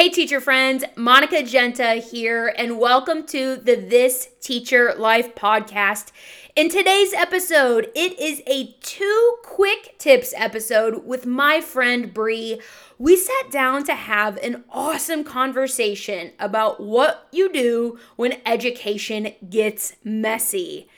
Hey, teacher friends, Monica Genta here, and welcome to the This Teacher Life podcast. In today's episode, it is a two quick tips episode with my friend Bree. We sat down to have an awesome conversation about what you do when education gets messy.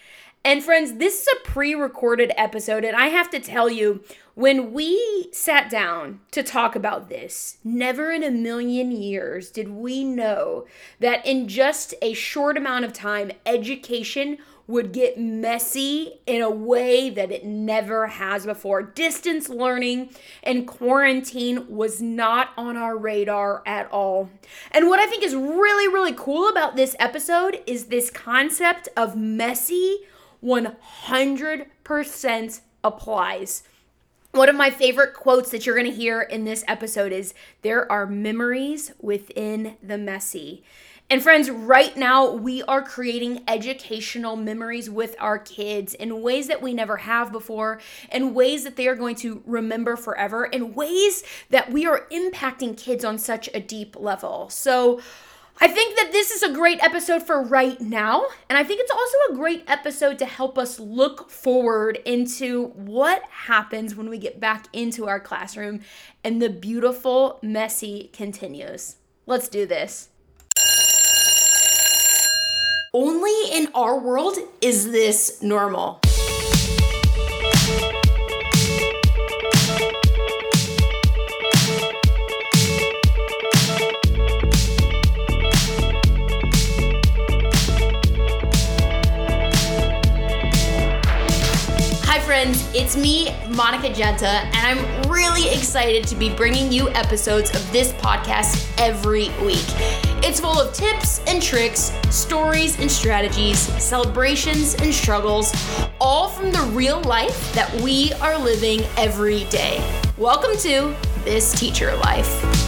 And friends, this is a pre recorded episode, and I have to tell you, when we sat down to talk about this, never in a million years did we know that in just a short amount of time, education would get messy in a way that it never has before. Distance learning and quarantine was not on our radar at all. And what I think is really, really cool about this episode is this concept of messy 100% applies. One of my favorite quotes that you're going to hear in this episode is There are memories within the messy. And friends, right now we are creating educational memories with our kids in ways that we never have before, in ways that they are going to remember forever, in ways that we are impacting kids on such a deep level. So, I think that this is a great episode for right now. And I think it's also a great episode to help us look forward into what happens when we get back into our classroom and the beautiful, messy continues. Let's do this. Only in our world is this normal. It's me, Monica Genta, and I'm really excited to be bringing you episodes of this podcast every week. It's full of tips and tricks, stories and strategies, celebrations and struggles, all from the real life that we are living every day. Welcome to This Teacher Life.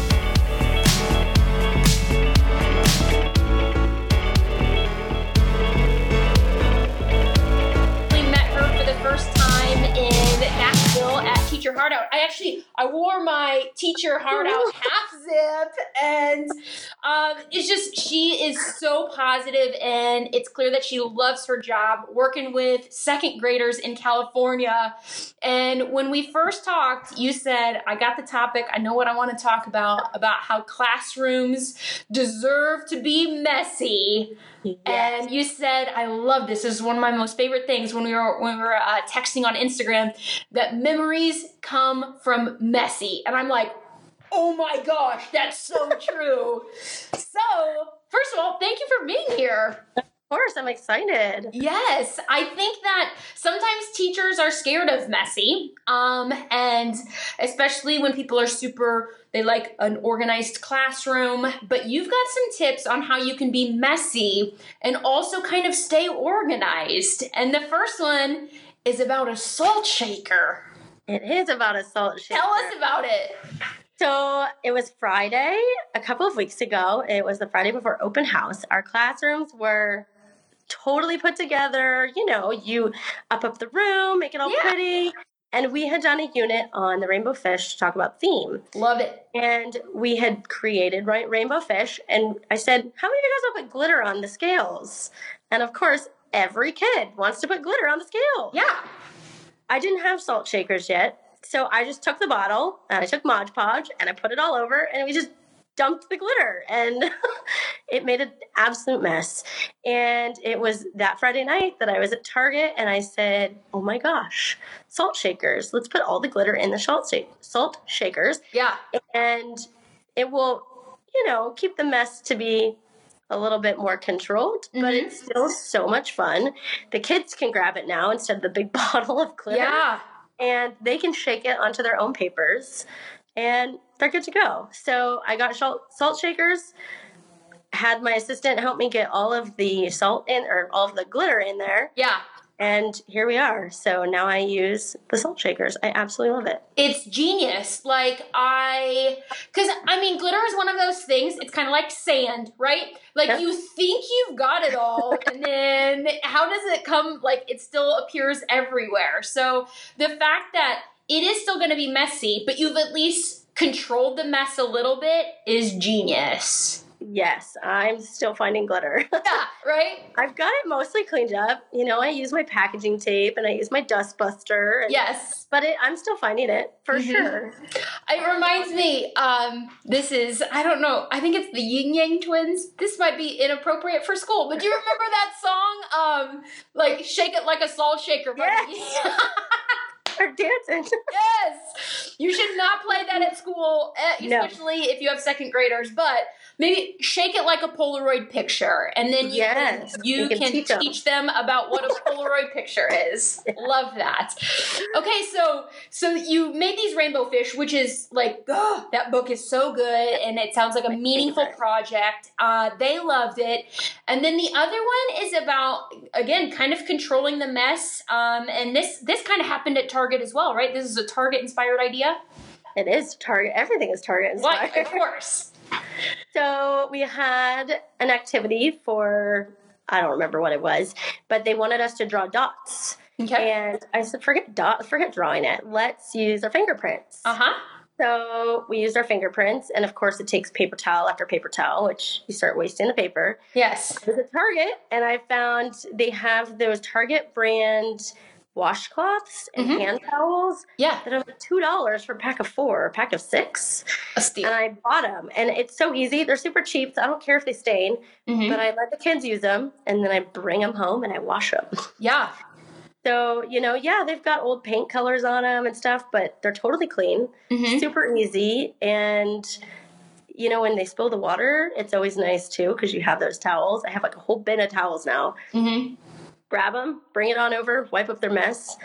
Teacher heart out. I actually I wore my teacher heart out half zip, and um, it's just she is so positive, and it's clear that she loves her job working with second graders in California. And when we first talked, you said I got the topic. I know what I want to talk about about how classrooms deserve to be messy. Yes. And you said, "I love this. This is one of my most favorite things." When we were when we were uh, texting on Instagram, that memories come from messy, and I'm like, "Oh my gosh, that's so true." so, first of all, thank you for being here Of course, I'm excited. Yes, I think that sometimes teachers are scared of messy, um, and especially when people are super, they like an organized classroom. But you've got some tips on how you can be messy and also kind of stay organized. And the first one is about a salt shaker. It is about a salt shaker. Tell us about it. So it was Friday a couple of weeks ago. It was the Friday before open house. Our classrooms were totally put together. You know, you up up the room, make it all yeah. pretty. And we had done a unit on the rainbow fish to talk about theme. Love it. And we had created right rainbow fish. And I said, How many of you guys to put glitter on the scales? And of course, every kid wants to put glitter on the scale. Yeah. I didn't have salt shakers yet. So I just took the bottle and I took Mod Podge and I put it all over and we just dumped the glitter and it made an absolute mess. And it was that Friday night that I was at Target and I said, Oh my gosh, salt shakers. Let's put all the glitter in the salt, sh- salt shakers. Yeah. And it will, you know, keep the mess to be a little bit more controlled, mm-hmm. but it's still so much fun. The kids can grab it now instead of the big bottle of glitter. Yeah. And they can shake it onto their own papers and they're good to go. So I got salt shakers, had my assistant help me get all of the salt in or all of the glitter in there. Yeah. And here we are. So now I use the salt shakers. I absolutely love it. It's genius. Like, I, because I mean, glitter is one of those things, it's kind of like sand, right? Like, yep. you think you've got it all, and then how does it come? Like, it still appears everywhere. So the fact that it is still going to be messy, but you've at least controlled the mess a little bit is genius. Yes, I'm still finding glitter. yeah, right? I've got it mostly cleaned up. You know, I use my packaging tape and I use my dust buster. And, yes. But it, I'm still finding it for Mhm. sure. It reminds me, um, this is, I don't know, I think it's the Ying Yang twins. This might be inappropriate for school, but do you remember that song? Um, like, Shake It Like a Salt Shaker. Yes. Or dancing. yes! You should not play that at school, eh, No. especially if you have second graders, but maybe shake it like a Polaroid picture, and then you Yes, can, you can can teach teach, 'em. them about what a Polaroid picture is. Love that. Okay, so so you made these rainbow fish, which is like oh, that book is so good, and it sounds like a meaningful favorite. project. Uh, they loved it, and then the other one is about again, kind of controlling the mess. Um, and this this kind of happened at Target as well, right? This is a Target inspired idea. It is Target. Everything is Target What? inspired. Of course. So we had an activity for I don't remember what it was, but they wanted us to draw dots. Okay. And I said, forget dot, forget drawing it. Let's use our fingerprints. Uh huh. So we used our fingerprints, and of course, it takes paper towel after paper towel, which you start wasting the paper. Yes. It was a Target, and I found they have those Target brand washcloths and Mhm. hand towels Yeah. that are like two dollars for a pack of four, or a pack of six. A steal. And I bought them, and it's so easy. They're super cheap, so I don't care if they stain. Mhm. But I let the kids use them, and then I bring them home and I wash them. Yeah. So you know, yeah, they've got old paint colors on them and stuff, but they're totally clean, Mhm. super easy, and you know when they spill the water, it's always nice too because you have those towels. I have like a whole bin of towels now. Grab them, bring it on over, wipe up their mess.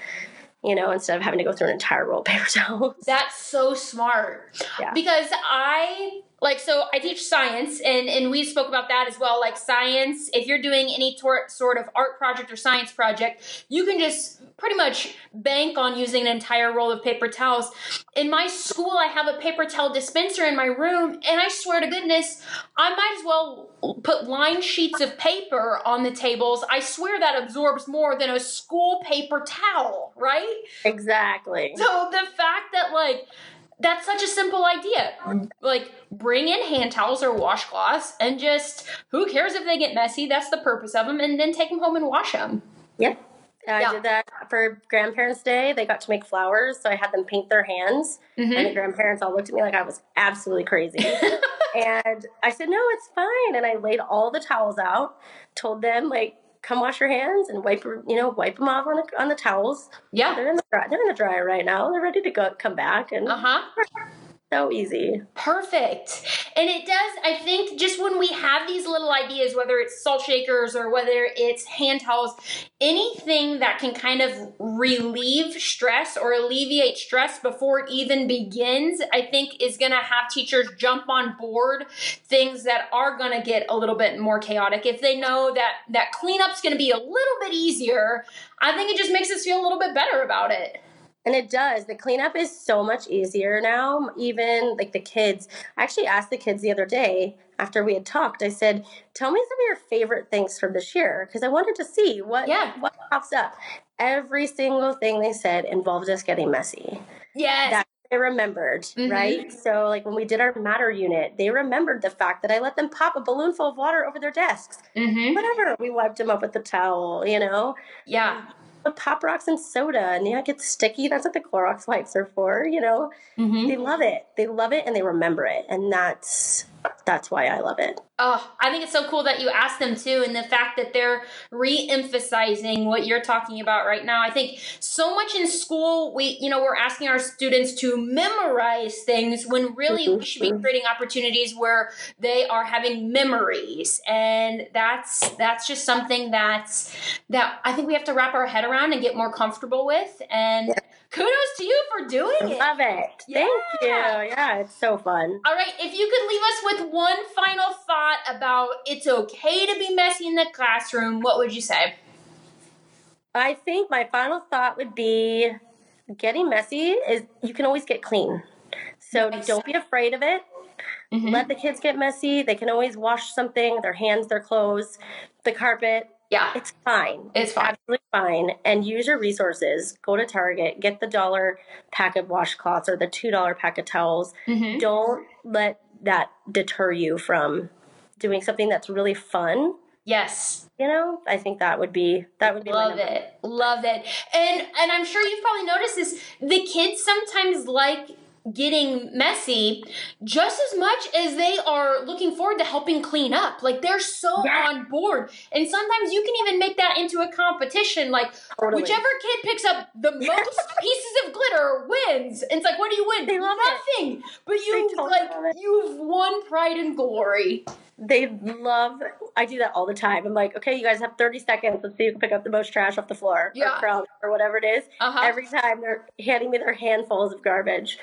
You know, instead of having to go through an entire roll of paper towels. That's so smart. Yeah. Because I like so I teach science and and we spoke about that as well. Like science if you're doing any tor- sort of art project or science project you can just pretty much bank on using an entire roll of paper towels. In my school I have a paper towel dispenser in my room and I swear to goodness I might as well put line sheets of paper on the tables. I swear that absorbs more than a school paper towel right? Exactly. so the fact that like that's such a simple idea. Like bring in hand towels or washcloths and just who cares if they get messy? That's the purpose of them and then take them home and wash them. Yep. I Yeah. did that for Grandparents' Day. They got to make flowers, so I had them paint their hands. Mm-hmm. And the grandparents all looked at me like I was absolutely crazy. and I said, no, it's fine. And I laid all the towels out, told them, like, come wash your hands and wipe, you know, wipe them off on the, on the towels. Yeah. They're in the dry, they're in the dryer right now. They're ready to go come back, and Uh-huh. so easy. Perfect. And it does, I think, just when we have these little ideas, whether it's salt shakers or whether it's hand towels, anything that can kind of relieve stress or alleviate stress before it even begins, I think is going to have teachers jump on board things that are going to get a little bit more chaotic. If they know that that cleanup's going to be a little bit easier, I think it just makes us feel a little bit better about it. And it does. The cleanup is so much easier now. Even like the kids. I actually asked the kids the other day after we had talked. I said, "Tell me some of your favorite things from this year," because I wanted to see what Yeah. what pops up. Every single thing they said involved us getting messy. Yes. That they remembered, Mhm. right? So, like when we did our matter unit, they remembered the fact that I let them pop a balloon full of water over their desks. mm-hmm. Whatever. We wiped them up with the towel, you know. Yeah. But pop rocks and soda, and yeah, it gets sticky. That's what the Clorox wipes are for, you know Mm-hmm. they love it they love it and they remember it and that's that's why i love it Oh, I think it's so cool that you asked them too, and the fact that they're re-emphasizing what you're talking about right now. I think so much in school, we, you know, we're asking our students to memorize things when really we should be Mhm. creating opportunities where they are having memories, and that's that's just something that's that I think we have to wrap our head around and get more comfortable with. And kudos to you for doing it. love it thank you Yeah. yeah it's so fun All right, if you could leave us with one final thought about it's okay to be messy in the classroom, what would you say? i think my final thought would be getting messy is you can always get clean so Nice. don't be afraid of it Mm-hmm. let the kids get messy they can always wash something their hands their clothes the carpet Yeah. It's fine. It's fine. Absolutely fine. And use your resources. Go to Target, get the dollar pack of washcloths or the $2 pack of towels. Mm-hmm. Don't let that deter you from doing something that's really fun. Yes. You know, I think that would be that would be Love it. Love it. And and I'm sure you've probably noticed this. The kids sometimes like getting messy just as much as they are looking forward to helping clean up. Like they're so Yeah. on board. And sometimes you can even make that into a competition. Like Totally. whichever kid picks up the most pieces of glitter wins. And it's like, what do you win? They love it. Nothing. But you totally like you've won pride and glory. They love. I do that all the time. I'm like, okay, you guys have 30 seconds. Let's see who can pick up the most trash off the floor Yeah. or crumbs or whatever it is. Uh-huh. Every time they're handing me their handfuls of garbage.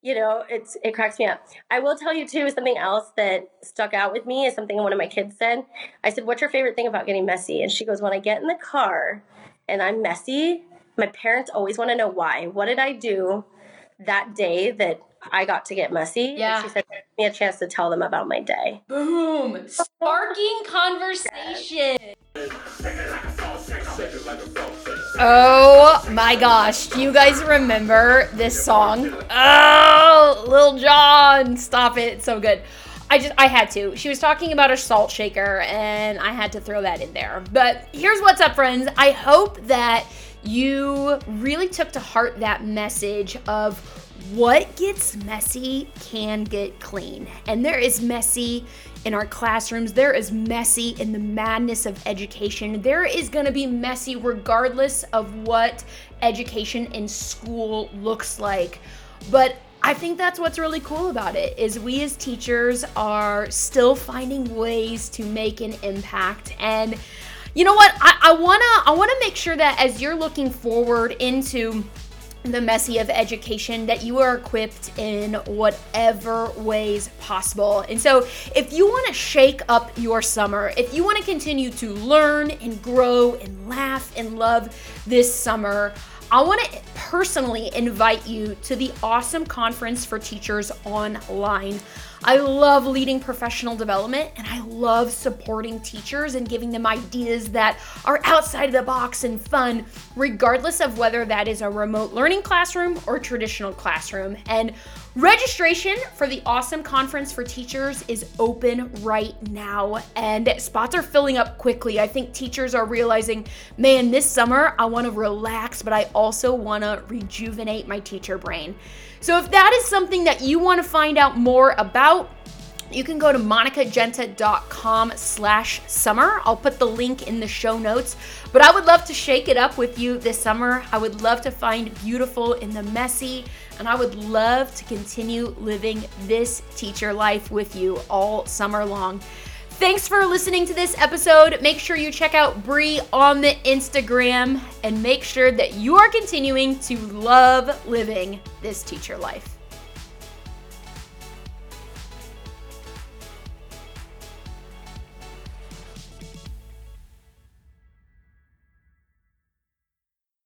You know, it's it cracks me up. I will tell you too something else that stuck out with me is something one of my kids said. I said, "What's your favorite thing about getting messy?" And she goes, "When I get in the car and I'm messy, my parents always want to know why. What did I do that day that I got to get messy?" Yeah. She said, "Give me a chance to tell them about my day." Boom. Sparking conversation. Oh my gosh. Do you guys remember this song? Oh, Lil Jon. Stop it. It's so good. I just I had to. She was talking about a salt shaker and I had to throw that in there. But here's what's up friends. I hope that you really took to heart that message of what gets messy can get clean. And there is messy in our classrooms. There is messy in the madness of education. There is going to be messy regardless of what education in school looks like. But I think that's what's really cool about it is we as teachers are still finding ways to make an impact and you know what I, I wanna I wanna make sure that as you're looking forward into the messy of education that you are equipped in whatever ways possible. And so, if you want to shake up your summer, if you want to continue to learn and grow and laugh and love this summer, I want to personally invite you to the awesome conference for teachers online. I love leading professional development and I love supporting teachers and giving them ideas that are outside of the box and fun, regardless of whether that is a remote learning classroom or traditional classroom. And registration for the awesome conference for teachers is open right now and spots are filling up quickly. I think teachers are realizing, man, this summer I want to relax, but I also want to rejuvenate my teacher brain. So if that is something that you want to find out more about, you can go to monicagenta.com slash summer. I'll put the link in the show notes. But I would love to shake it up with you this summer. I would love to find beautiful in the messy, and I would love to continue living this teacher life with you all summer long. Thanks for listening to this episode. Make sure you check out Bree on the Instagram and make sure that you are continuing to love living this teacher life.